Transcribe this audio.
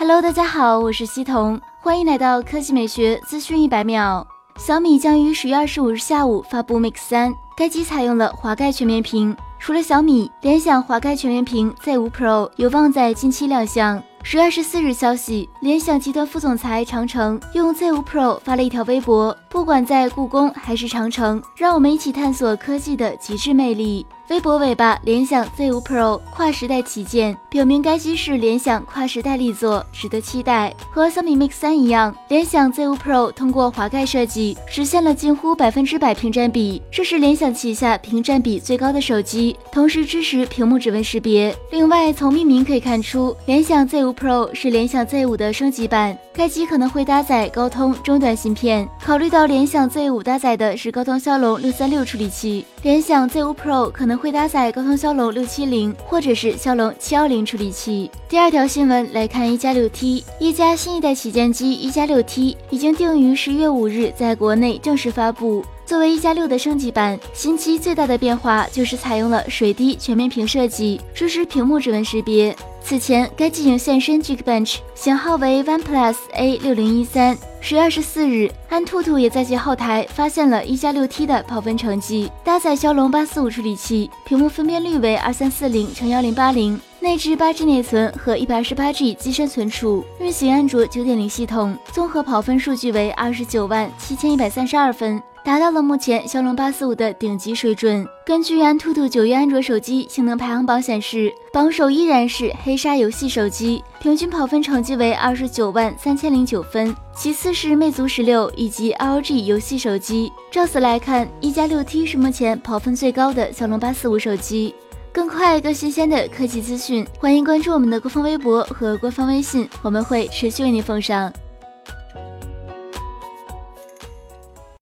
Hello，大家好，我是西彤，欢迎来到科技美学资讯一百秒。小米将于十月二十五日下午发布 Mix 三，该机采用了滑盖全面屏。除了小米，联想滑盖全面屏 Z 五 Pro 有望在近期亮相。十月二十四日消息，联想集团副总裁长城用 Z 五 Pro 发了一条微博：不管在故宫还是长城，让我们一起探索科技的极致魅力。微博尾巴，联想 Z5 Pro 跨时代旗舰，表明该机是联想跨时代力作，值得期待。和小米 Mix 3一样，联想 Z5 Pro 通过滑盖设计实现了近乎百分之百屏占比，这是联想旗下屏占比最高的手机，同时支持屏幕指纹识别。另外，从命名可以看出，联想 Z5 Pro 是联想 Z5 的升级版，该机可能会搭载高通中端芯片。考虑到联想 Z5 搭载的是高通骁龙六三六处理器，联想 Z5 Pro 可能。会搭载高通骁龙六七零或者是骁龙七幺零处理器。第二条新闻来看，一加六 T，一加新一代旗舰机一加六 T 已经定于十月五日在国内正式发布。作为一加六的升级版，新机最大的变化就是采用了水滴全面屏设计，支持屏幕指纹识别。此前，该机型现身 Geekbench，型号为 OnePlus A 六零一三。十月二十四日，安兔兔也在其后台发现了一加六 T 的跑分成绩，搭载骁龙八四五处理器，屏幕分辨率为二三四零乘幺零八零，内置八 G 内存和一百二十八 G 机身存储，运行安卓九点零系统，综合跑分数据为二十九万七千一百三十二分。达到了目前骁龙八四五的顶级水准。根据安兔兔九月安卓手机性能排行榜显示，榜首依然是黑鲨游戏手机，平均跑分成绩为二十九万三千零九分。其次是魅族十六以及 LG 游戏手机。照此来看，一加六 T 是目前跑分最高的骁龙八四五手机。更快、更新鲜的科技资讯，欢迎关注我们的官方微博和官方微信，我们会持续为您奉上。